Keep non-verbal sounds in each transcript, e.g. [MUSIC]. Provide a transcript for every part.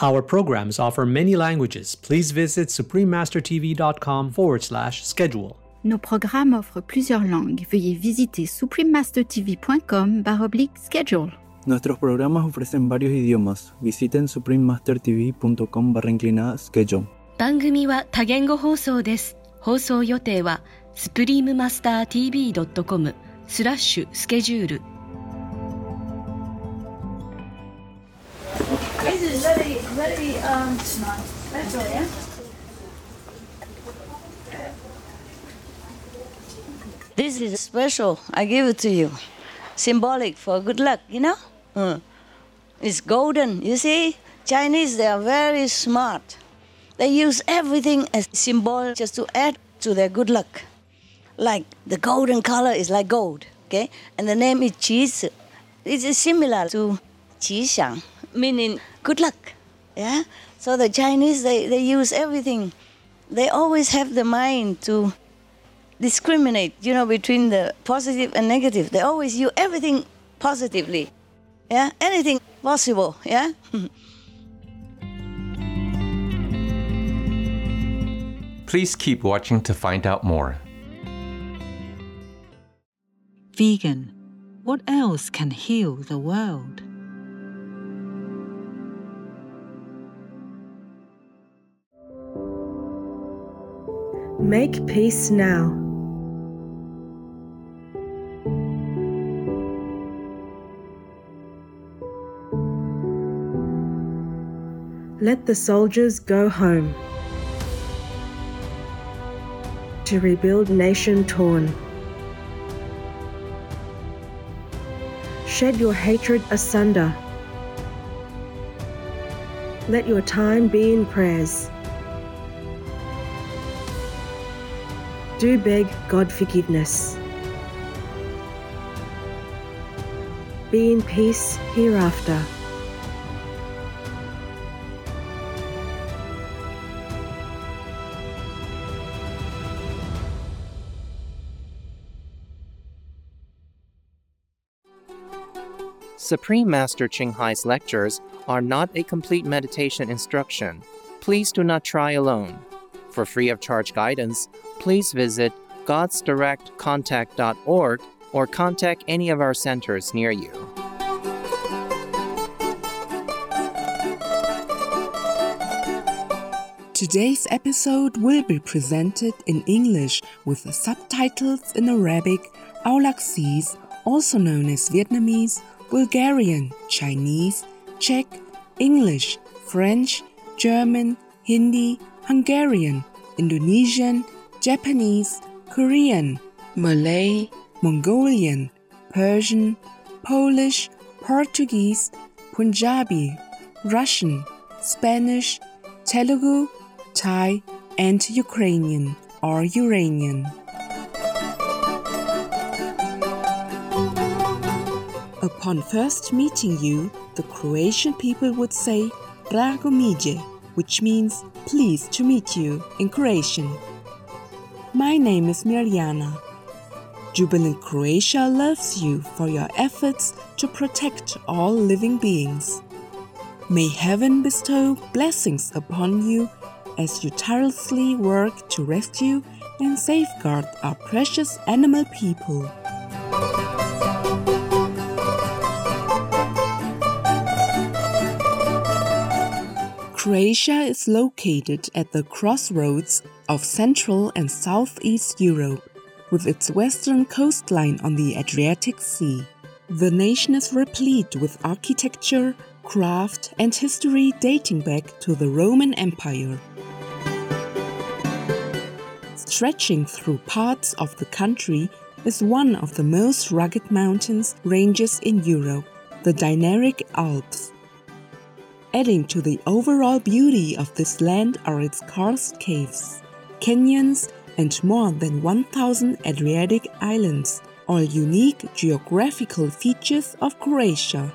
Our programs offer many languages. Please visit suprememastertv.com forward slash schedule. Nos programmes offrent plusieurs langues. Veuillez visiter suprememastertv.com oblique schedule. Nuestros programas ofrecen varios idiomas. Visiten suprememastertv.com barra inclinada schedule. 番組は多言語放送です。放送予定は suprememastertv.com スラッシュスケジュール um. That's all? This is special. I give it to you. Symbolic for good luck, you know? Uh, It's golden. You see? Chinese, they are very smart. They use everything as symbol just to add to their good luck. Like the golden color is like gold, okay? And the name is Qi It is similar to Qi meaning good luck. Yeah? So the Chinese, they, they use everything. They always have the mind to discriminate, you know, between the positive and negative. They always use everything positively. Yeah? Anything possible. Yeah? [LAUGHS] Please keep watching to find out more. Vegan. What else can heal the world? Make peace now. Let the soldiers go home to rebuild nation torn. Shed your hatred asunder. Let your time be in prayers. Do beg God forgiveness. Be in peace hereafter. Supreme Master Ching Hai's lectures are not a complete meditation instruction. Please do not try alone. For free of charge guidance, please visit godsdirectcontact.org or contact any of our centers near you. Today's episode will be presented in English with subtitles in Arabic, Aulacese, also known as Vietnamese, Bulgarian, Chinese, Czech, English, French, German, Hindi, Hungarian, Indonesian, Japanese, Korean, Malay, Mongolian, Persian, Polish, Portuguese, Punjabi, Russian, Spanish, Telugu, Thai, and Ukrainian or Uranian. Upon first meeting you, the Croatian people would say Drago Mije, which means pleased to meet you in Croatian. My name is Mirjana. Jubilant Croatia loves you for your efforts to protect all living beings. May heaven bestow blessings upon you as you tirelessly work to rescue and safeguard our precious animal people. Croatia is located at the crossroads of Central and Southeast Europe, with its western coastline on the Adriatic Sea. The nation is replete with architecture, craft, and history dating back to the Roman Empire. Stretching through parts of the country is one of the most rugged mountains ranges in Europe, the Dinaric Alps. Adding to the overall beauty of this land are its karst caves, canyons, and more than 1,000 Adriatic islands, all unique geographical features of Croatia.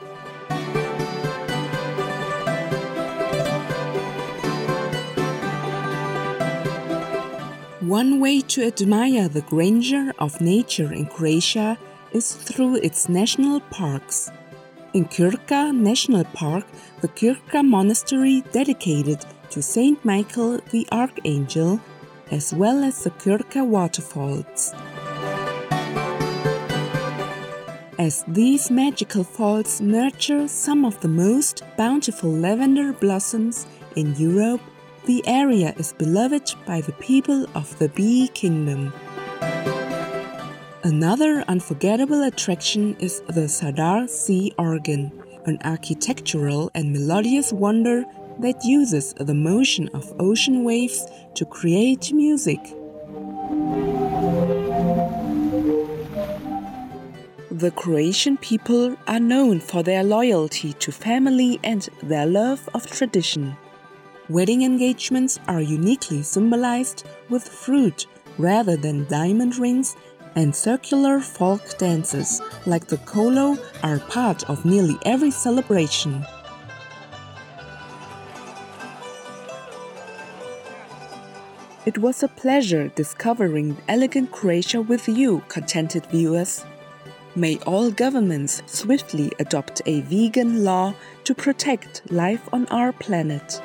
One way to admire the grandeur of nature in Croatia is through its national parks. In Krka National Park, the Krka Monastery dedicated to Saint Michael the Archangel, as well as the Krka waterfalls. As these magical falls nurture some of the most bountiful lavender blossoms in Europe, the area is beloved by the people of the Bee Kingdom. Another unforgettable attraction is the Zadar Sea Organ, an architectural and melodious wonder that uses the motion of ocean waves to create music. The Croatian people are known for their loyalty to family and their love of tradition. Wedding engagements are uniquely symbolized with fruit rather than diamond rings and circular folk dances like the kolo are part of nearly every celebration. It was a pleasure discovering elegant Croatia with you, contented viewers. May all governments swiftly adopt a vegan law to protect life on our planet.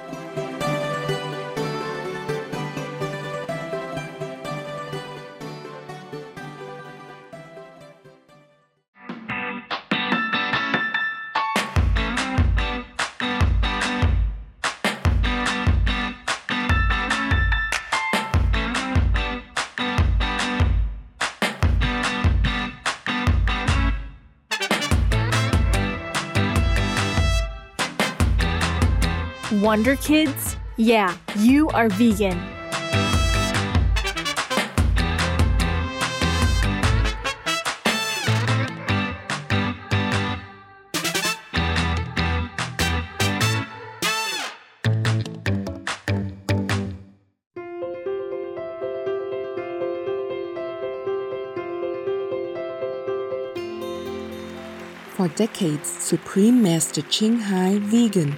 Wonder Kids? Yeah, you are vegan. For decades, Supreme Master Ching Hai Vegan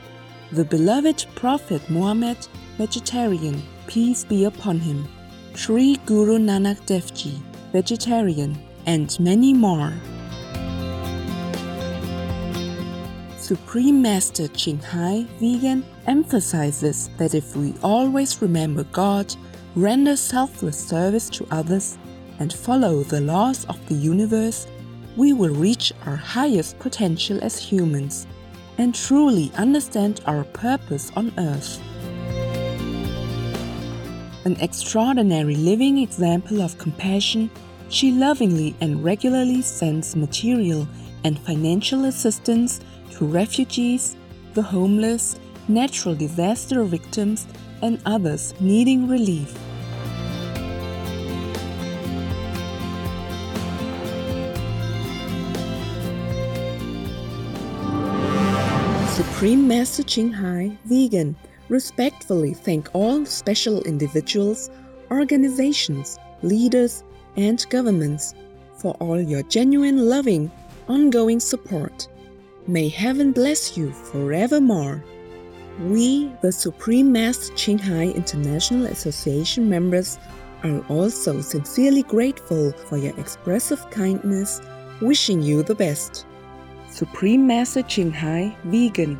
the beloved Prophet Muhammad, vegetarian, peace be upon him, Sri Guru Nanak Dev Ji, vegetarian, and many more. Supreme Master Ching Hai Vegan emphasizes that if we always remember God, render selfless service to others, and follow the laws of the universe, we will reach our highest potential as humans and truly understand our purpose on earth. An extraordinary living example of compassion, she lovingly and regularly sends material and financial assistance to refugees, the homeless, natural disaster victims, and others needing relief. Supreme Master Ching Hai, vegan, respectfully thank all special individuals, organizations, leaders, and governments for all your genuine, loving, ongoing support. May heaven bless you forevermore. We, the Supreme Master Ching Hai International Association members, are also sincerely grateful for your expressive kindness, wishing you the best. Supreme Master Ching Hai, vegan,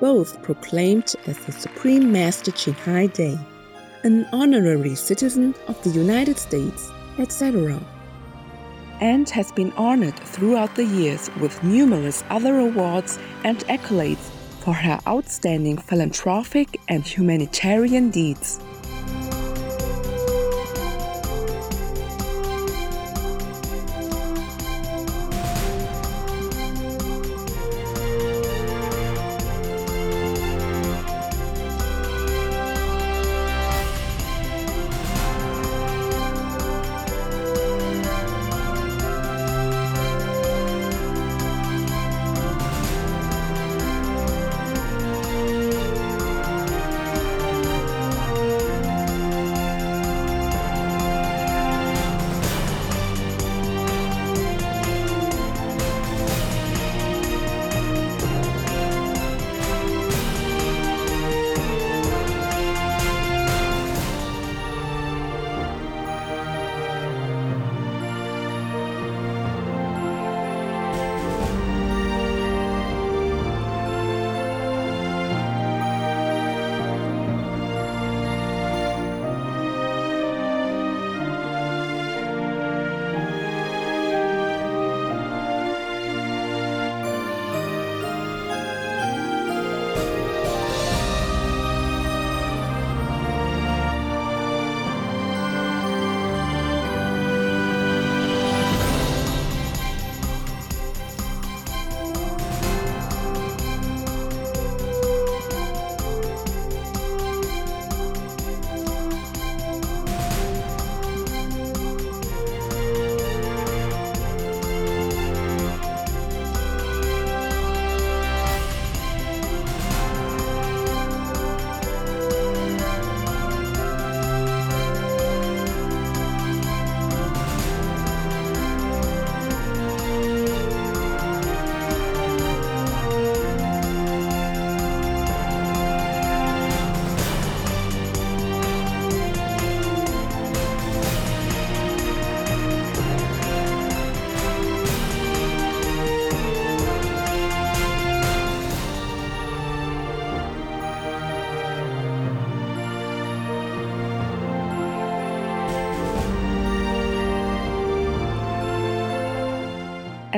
both proclaimed as the Supreme Master Ching Hai Day, an honorary citizen of the United States, etc. And has been honored throughout the years with numerous other awards and accolades for her outstanding philanthropic and humanitarian deeds.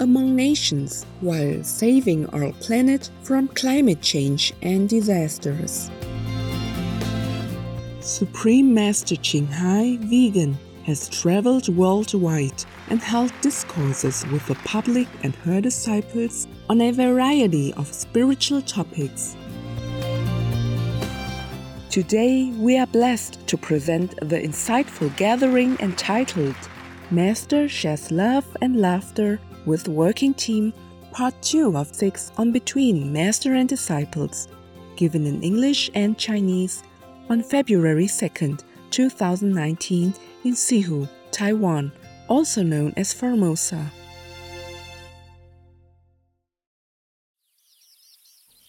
among nations while saving our planet from climate change and disasters. Supreme Master Ching Hai Vegan has traveled worldwide and held discourses with the public and her disciples on a variety of spiritual topics. Today, we are blessed to present the insightful gathering entitled Master Shares Love and Laughter with Working Team, Part 2 of 6 on Between Master and Disciples, given in English and Chinese on February 2nd, 2019 in Sihu, Taiwan, also known as Formosa.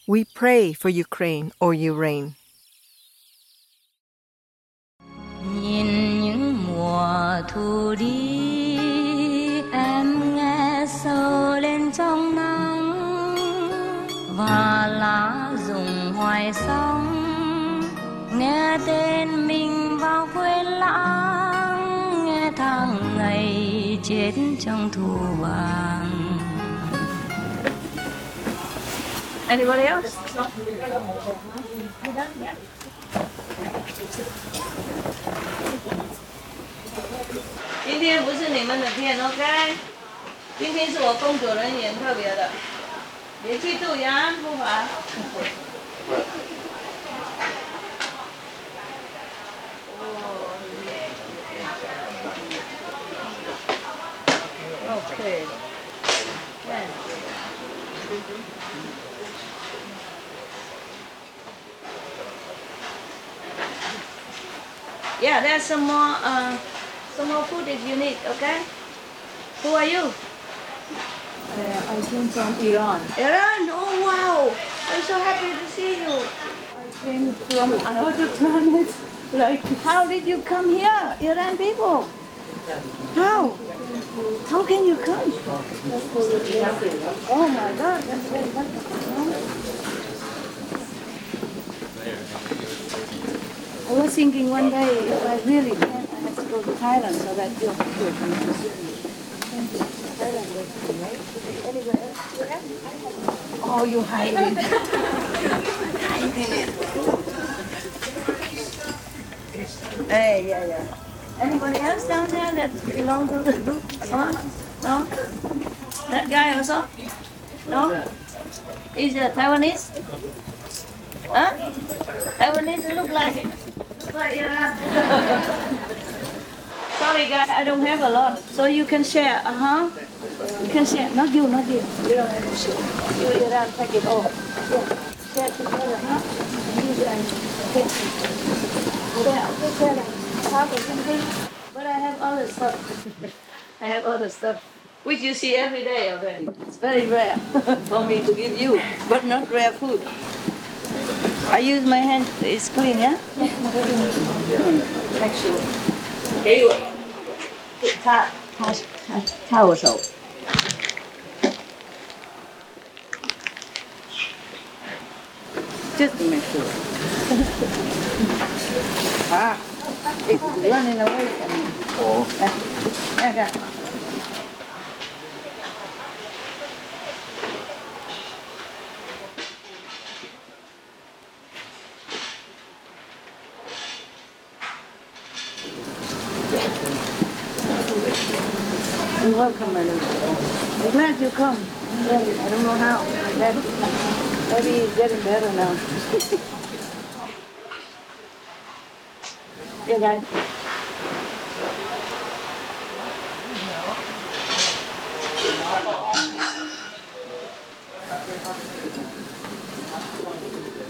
We pray for Ukraine or Ukraine. Nhìn những mùa thu đi và lá rụng hoài sóng nghe tên mình vào quên lãng nghe tháng ngày chết trong thu vàng Anybody else? Hôm nay không phải là các bạn, hôm nay là công chủ nhân, rất đặc biệt. Benchito, oh, Yeah, there's some more uh, some more food if you need, okay? Who are you? Uh, I came from Iran. Iran? Oh wow! I'm so happy to see you. I came from another planet. Like, How did you come here, Iran people? How? How can you come? Oh my God, that's very wonderful. I was thinking one day if I really can, I have to go to Thailand so that you you can visit me. Thailand was great. Anywhere else you have? Oh, you hide it. hide it. Hey, yeah, yeah. Anybody else down there that belong to the group? Huh? No? That guy also? No? Is a Taiwanese? Huh? Taiwanese look like like [LAUGHS] Iran. Sorry guys, I don't have a lot. So you can share, uh-huh. You can. Not you, not you. You don't have to. You take it. Yeah. Huh? You But I have other stuff. I have other stuff. Which you see every day already. It's very rare [LAUGHS] for me to give you, but not rare food. I use my hand, it's clean, yeah? Yeah. Actually. Hey, it's hot. 太太我手。这么没事？啊，哎，你让你那外甥，哦，来，看看。did you come? I don't know how. Maybe he's getting better now. [LAUGHS] yeah, guys. Thank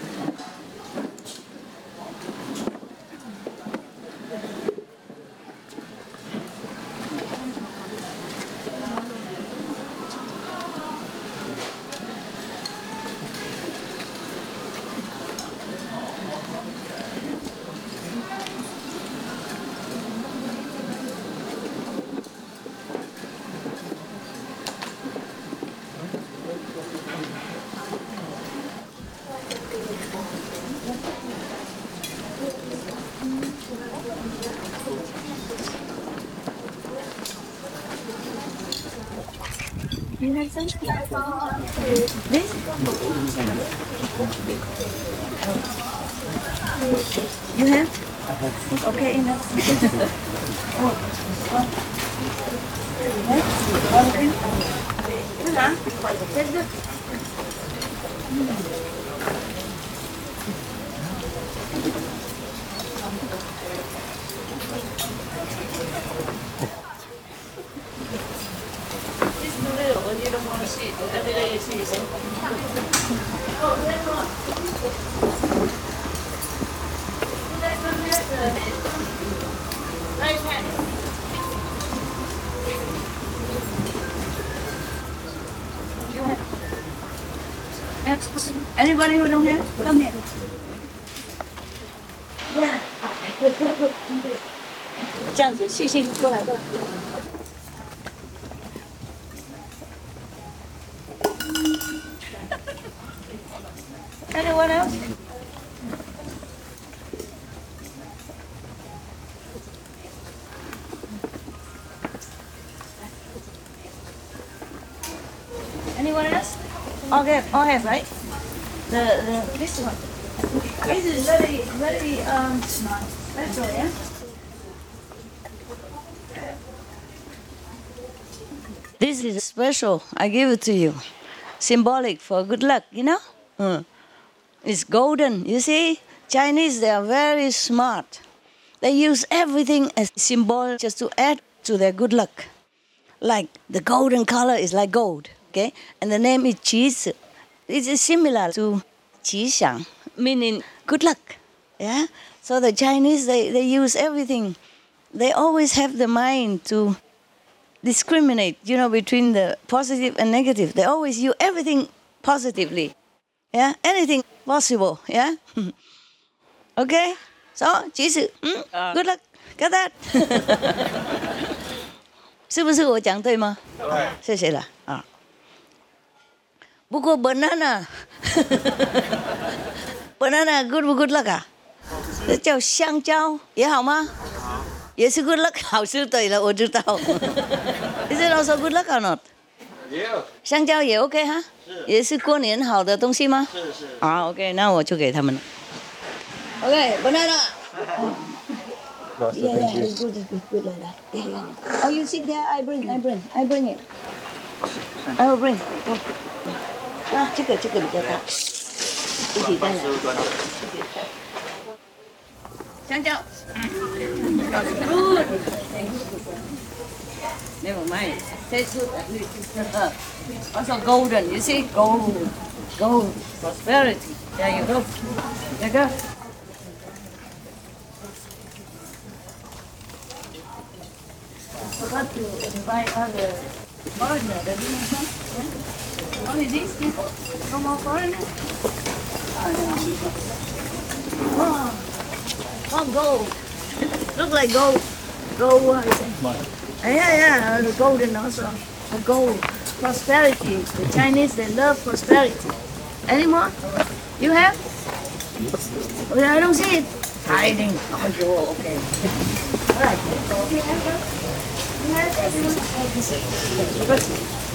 have some? This? You have? Okay, enough. oh. Okay. Huh? That's good. Anybody who don't have? Come here. Yeah. 这样子，细细过来过来。Anyone else? Anyone else? All have, all have, right? The, the, this one. This is very, very, um, special, yeah? This is special. I give it to you. Symbolic for good luck, you know? It's golden. You see? Chinese, they are very smart. They use everything as symbol just to add to their good luck. Like the golden color is like gold, okay? And the name is Zi. It is similar to Qi Xiang, meaning good luck. Yeah? So the Chinese, they, they use everything. They always have the mind to discriminate, you know, between the positive and negative. They always use everything positively. Yeah? Anything possible. Yeah? [LAUGHS] okay? So, 其实, mm, good luck. Got that? [LAUGHS] [LAUGHS] 是不是我讲对吗？对，谢谢了啊。 不过 banana banana good 不 good luck 啊？这叫香蕉也好吗？也是 good luck，好是对了，我知道。Is it also good luck or not？香蕉也 OK 哈，也是过年好的东西吗？是是。啊，OK，那我就给他们了。OK，banana。Yeah, yeah, it's good, it's good, good like that. Yeah, yeah. Oh, you sit there. I bring, I bring, I bring it. I will bring. Go. 啊，这个这个比较大，一起带来。香蕉。Good. Never mind. Tastes good at least. Also golden. You see, gold, gold, prosperity. There you go. There you go. Forgot to invite other foreigner. Does it make sense? Yeah? Only these people? No more foreigners? Oh, oh, gold. Look like gold. Gold what is it? Yeah, yeah, uh, the golden also. The gold. Prosperity. The Chinese, they love prosperity. Any more? You have? Oh, yeah, I don't see it. Hiding. Oh, you okay. All right. You have you have.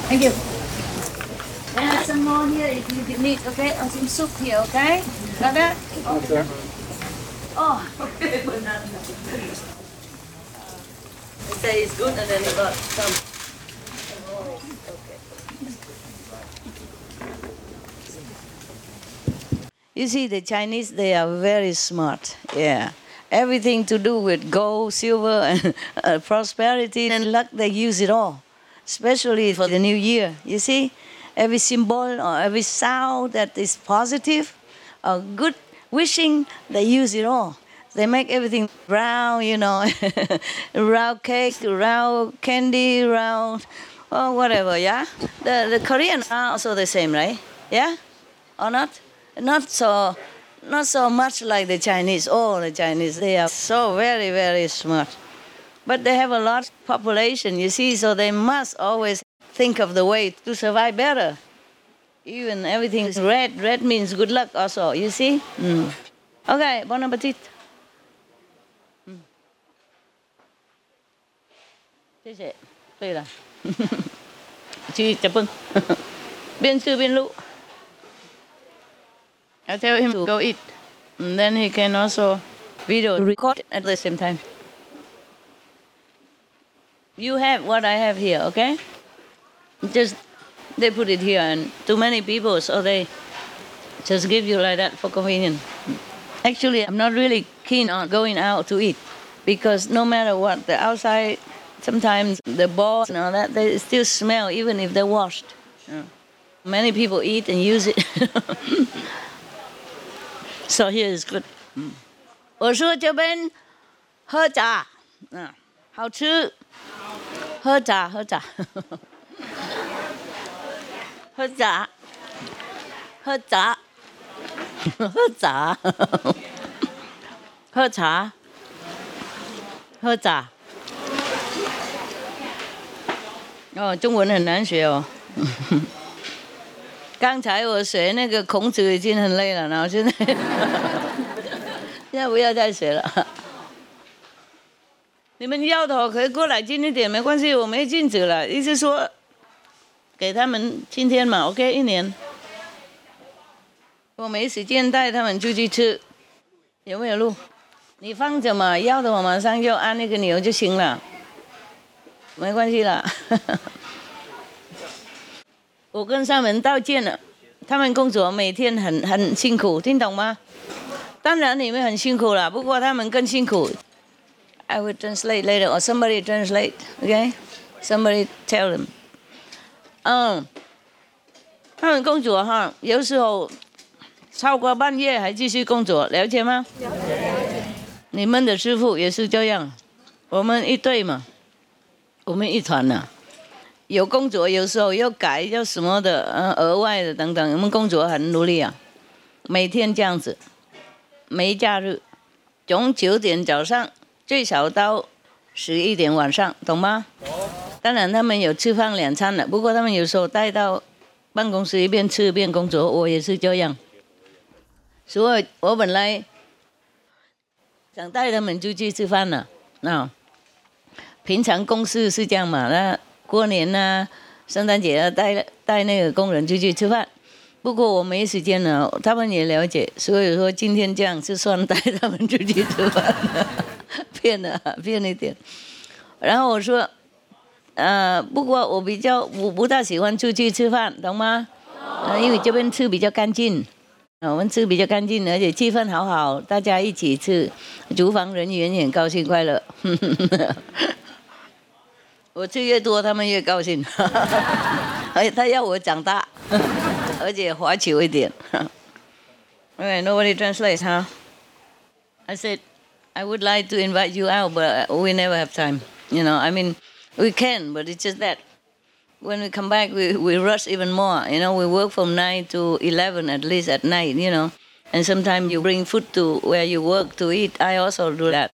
Thank you. And some more here if you need, okay? Or some soup here, okay? Got that? Okay. Oh, okay. They say it's good and then you got some. Oh, okay. You see, the Chinese, they are very smart. Yeah. Everything to do with gold, silver, [LAUGHS] and uh, prosperity and luck, they use it all. Especially for the new year. You see, every symbol or every sound that is positive or good wishing, they use it all. They make everything round, you know, [LAUGHS] round cake, round candy, round, or whatever, yeah? The, the Korean are also the same, right? Yeah? Or not? Not so, not so much like the Chinese. Oh, the Chinese, they are so very, very smart. But they have a large population, you see, so they must always think of the way to survive better. Even everything is red. Red means good luck also, you see? Mm. Okay, bon appetit. 谢谢。对了， 去 Japan 边吃边录 I [LAUGHS] tell [LAUGHS] him to go eat and then he can also video record at the same time you have what I have here okay just they put it here and too many people so they just give you like that for convenience actually i'm not really keen on going out to eat because no matter what the outside sometimes the balls and all that they still smell even if they're washed Yeah. many people eat and use it [LAUGHS] so here is good 我说这边喝茶，嗯，好吃，喝茶喝茶。 [LAUGHS] [LAUGHS] 喝茶，喝茶，[LAUGHS] 喝茶，[LAUGHS] 喝茶，喝茶。哦，中文很难学哦。刚才我学那个孔子已经很累了，然后现在现在不要再学了。你们要的话可以过来近一点，没关系，我没禁止了，意思说给他们今天嘛，OK，一年。我没时间带他们出去吃，有没有路？你放着嘛，要的我马上就按那个钮就行了，没关系了。[LAUGHS] 我跟上门道歉了，他们工作每天很很辛苦，听懂吗？当然你们很辛苦了，不过他们更辛苦。I will translate later, or somebody translate, OK? Somebody tell them. 嗯，他们工作哈，有时候超过半夜还继续工作，了解吗？了解。你们的师傅也是这样，我们一队嘛，我们一团呐、有工作有时候要改要什么的，嗯，额外的等等，我们工作很努力啊，每天这样子，没假日，从九点早上最少到十一点晚上，懂吗？当然他们有吃饭两餐的，不过他们有时候带到办公室一边吃一边工作，我也是这样。所以我本来想带他们出去吃饭呢，啊，平常公司是这样嘛，那过年呐、圣诞节啊，带带那个工人出去吃饭。不过我没时间了，他们也了解，所以说今天这样就算带他们出去吃饭了，[LAUGHS] 骗了骗一点。然后我说，呃，不过我比较我不大喜欢出去吃饭，懂吗？呃，因为这边吃比较干净，我们吃比较干净，而且气氛好好，大家一起吃，厨房人员也很高兴快乐。我吃越多，他们越高兴，而且他要我长大，而且滑球一点。Okay, nobody translates, huh? I said, I would like to invite you out, but we never have time. You know, I mean, we can, but it's just that when we come back, we, we rush even more. You know, we work from 9 to 11 at least at night, you know. And sometimes you bring food to where you work to eat. I also do that.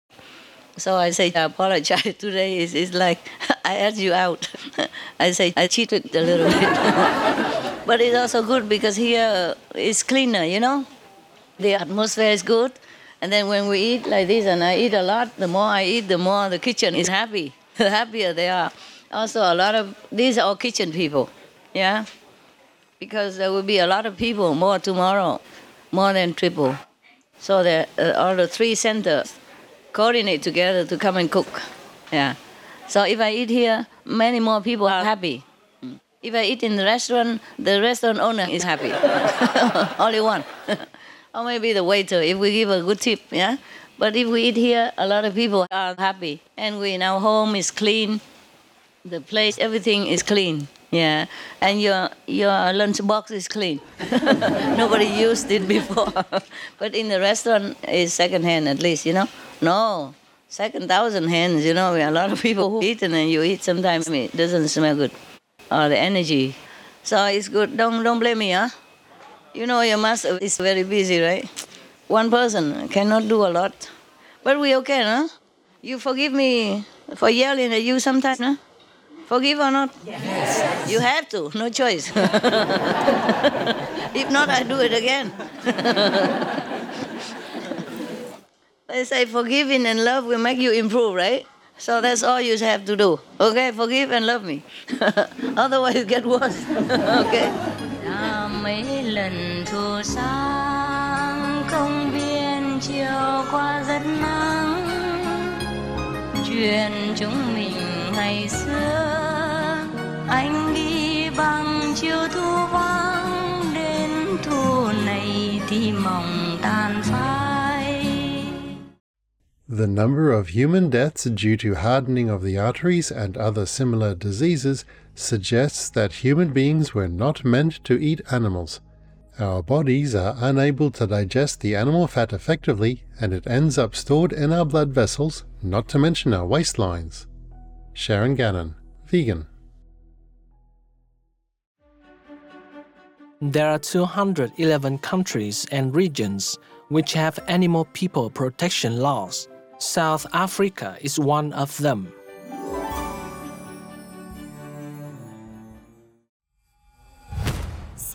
So I say, I apologize. [LAUGHS] Today is, is like, [LAUGHS] I asked you out. [LAUGHS] I say, I cheated a little bit. but it's also good because here it's cleaner, you know? The atmosphere is good. And then when we eat like this, and I eat a lot, the more I eat, the more the kitchen is happy. The [LAUGHS] happier they are. Also, a lot of these are all kitchen people, yeah? Because there will be a lot of people more tomorrow, more than triple. So the, uh, all the three centers coordinate together to come and cook. Yeah. So if I eat here, many more people are happy. If I eat in the restaurant, the restaurant owner is happy. [LAUGHS] Only one. [LAUGHS] or maybe the waiter, if we give a good tip, yeah? But if we eat here, a lot of people are happy. And we in our home is clean. The place, everything is clean. Yeah. And your your lunch box is clean. [LAUGHS] Nobody used it before. [LAUGHS] but in the restaurant is second hand at least, you know? No. Second thousand hands, you know, a lot of people who eat and then you eat sometimes it doesn't smell good. Or the energy. So it's good. Don't don't blame me, huh? You know your master is very busy, right? One person cannot do a lot. But we okay, huh? You forgive me for yelling at you sometimes, huh? Forgive or not? Yes. You have to, no choice. [LAUGHS] if not, I do it again. [LAUGHS] they say forgiving and love will make you improve, right? So that's all you have to do. Okay, forgive and love me. [LAUGHS] Otherwise, it get worse. okay. Chiều qua rất nắng. Chuyện chúng mình ngày xưa anh bằng chiều thu vắng. Đến thu này thì mộng tan The number of human deaths due to hardening of the arteries and other similar diseases suggests that human beings were not meant to eat animals. Our bodies are unable to digest the animal fat effectively, and it ends up stored in our blood vessels, not to mention our waistlines. Sharon Gannon, vegan. There are 211 countries and regions which have animal people protection laws. South Africa is one of them.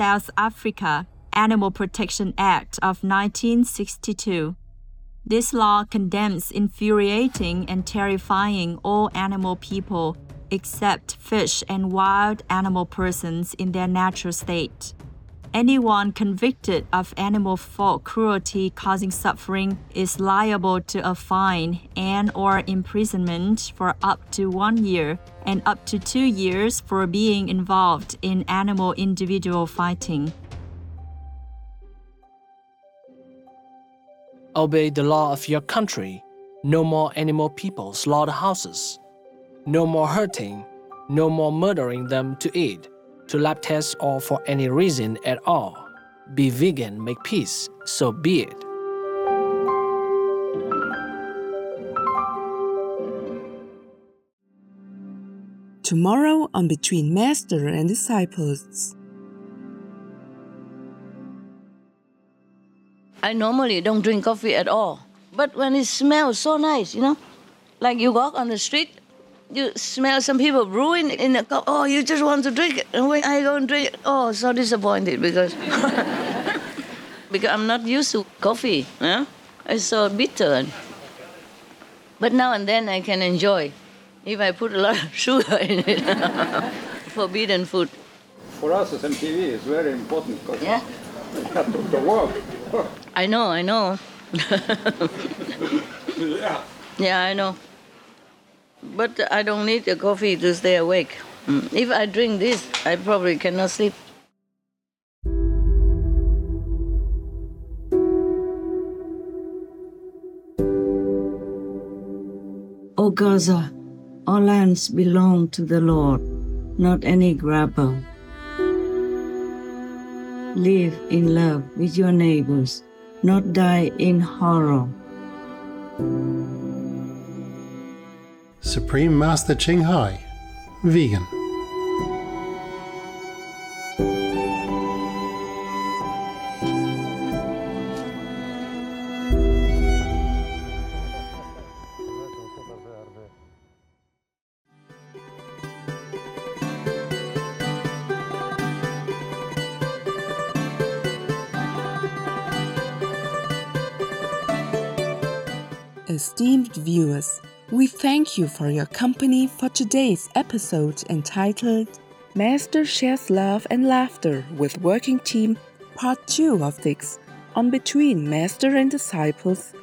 South Africa Animal Protection Act of 1962. This law condemns infuriating and terrifying all animal people except fish and wild animal persons in their natural state. Anyone convicted of animal fault cruelty causing suffering is liable to a fine and or imprisonment for up to 1 year and up to 2 years for being involved in animal individual fighting. Obey the law of your country. No more animal people slaughterhouses. No more hurting. No more murdering them to eat, to lab tests, or for any reason at all. Be vegan, make peace, so be it. Tomorrow on Between Master and Disciples. I normally don't drink coffee at all. But when it smells so nice, you know, like you walk on the street, you smell some people brewing in the cup. Oh, you just want to drink it. And when I go and drink it, oh, so disappointed because [LAUGHS] because I'm not used to coffee. Yeah? It's so bitter. But now and then I can enjoy if I put a lot of [LAUGHS] sugar in it. [LAUGHS] Forbidden food. For us as SMTV, it's very important because yeah. to, to work. I know, I know. yeah. Yeah, I know. But I don't need the coffee to stay awake. Mm. If I drink this, I probably cannot sleep. O Gaza, all lands belong to the Lord, not any grabber. Live in love with your neighbors, not die in horror. Supreme Master Ching Hai, vegan. You for your company for today's episode entitled Master Shares Love and Laughter with Working Team, Part 2 of this on Between Master and Disciples.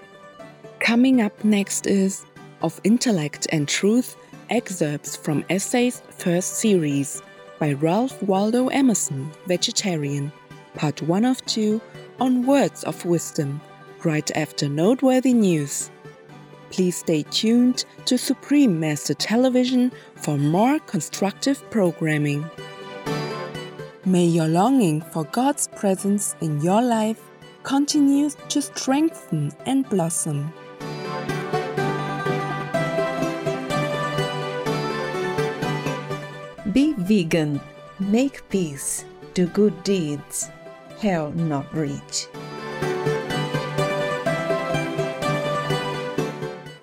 Coming up next is Of Intellect and Truth excerpts from Essays First Series by Ralph Waldo Emerson, Vegetarian, Part 1 of 2 on Words of Wisdom, right after noteworthy news. Please stay tuned to Supreme Master Television for more constructive programming. May your longing for God's presence in your life continue to strengthen and blossom. Be vegan, make peace, do good deeds, hell not reach.